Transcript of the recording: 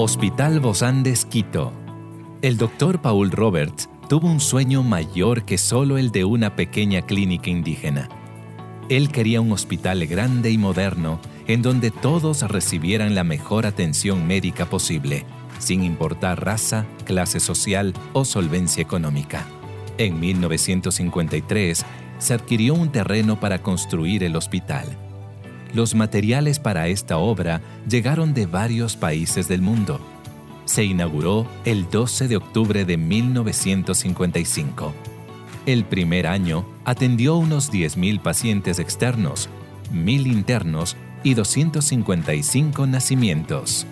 Hospital Bozán de Quito. El doctor Paul Roberts tuvo un sueño mayor que solo el de una pequeña clínica indígena. Él quería un hospital grande y moderno en donde todos recibieran la mejor atención médica posible, sin importar raza, clase social o solvencia económica. En 1953 se adquirió un terreno para construir el hospital. Los materiales para esta obra llegaron de varios países del mundo. Se inauguró el 12 de octubre de 1955. El primer año atendió unos 10.000 pacientes externos, 1.000 internos y 255 nacimientos.